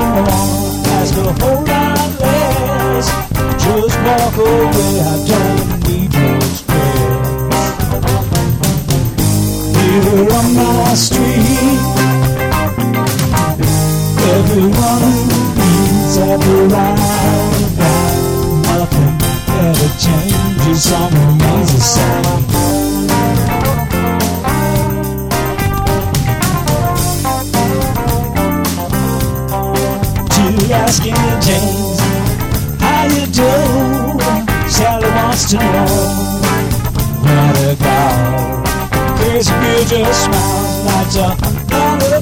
along a whole lot less. Just walk away, I don't need no. Here on my street, everyone needs every. Nothing ever changes, I'm amazing. Asking James, how you do? Sally wants to know where to go. Crazy Bill just smiles, lights up another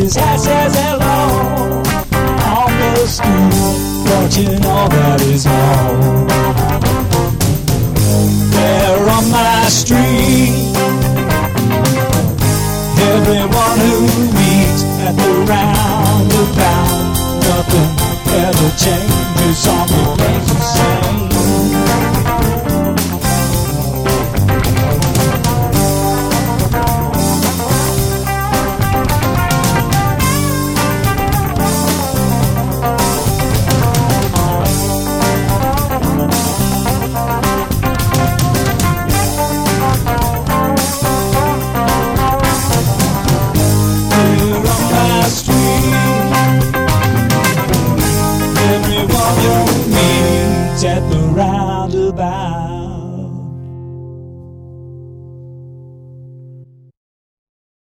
Hat says hello. On the stool, watching all that is all. There on my street, everyone who meets at the roundabout, nothing ever changes, remains the at the roundabout.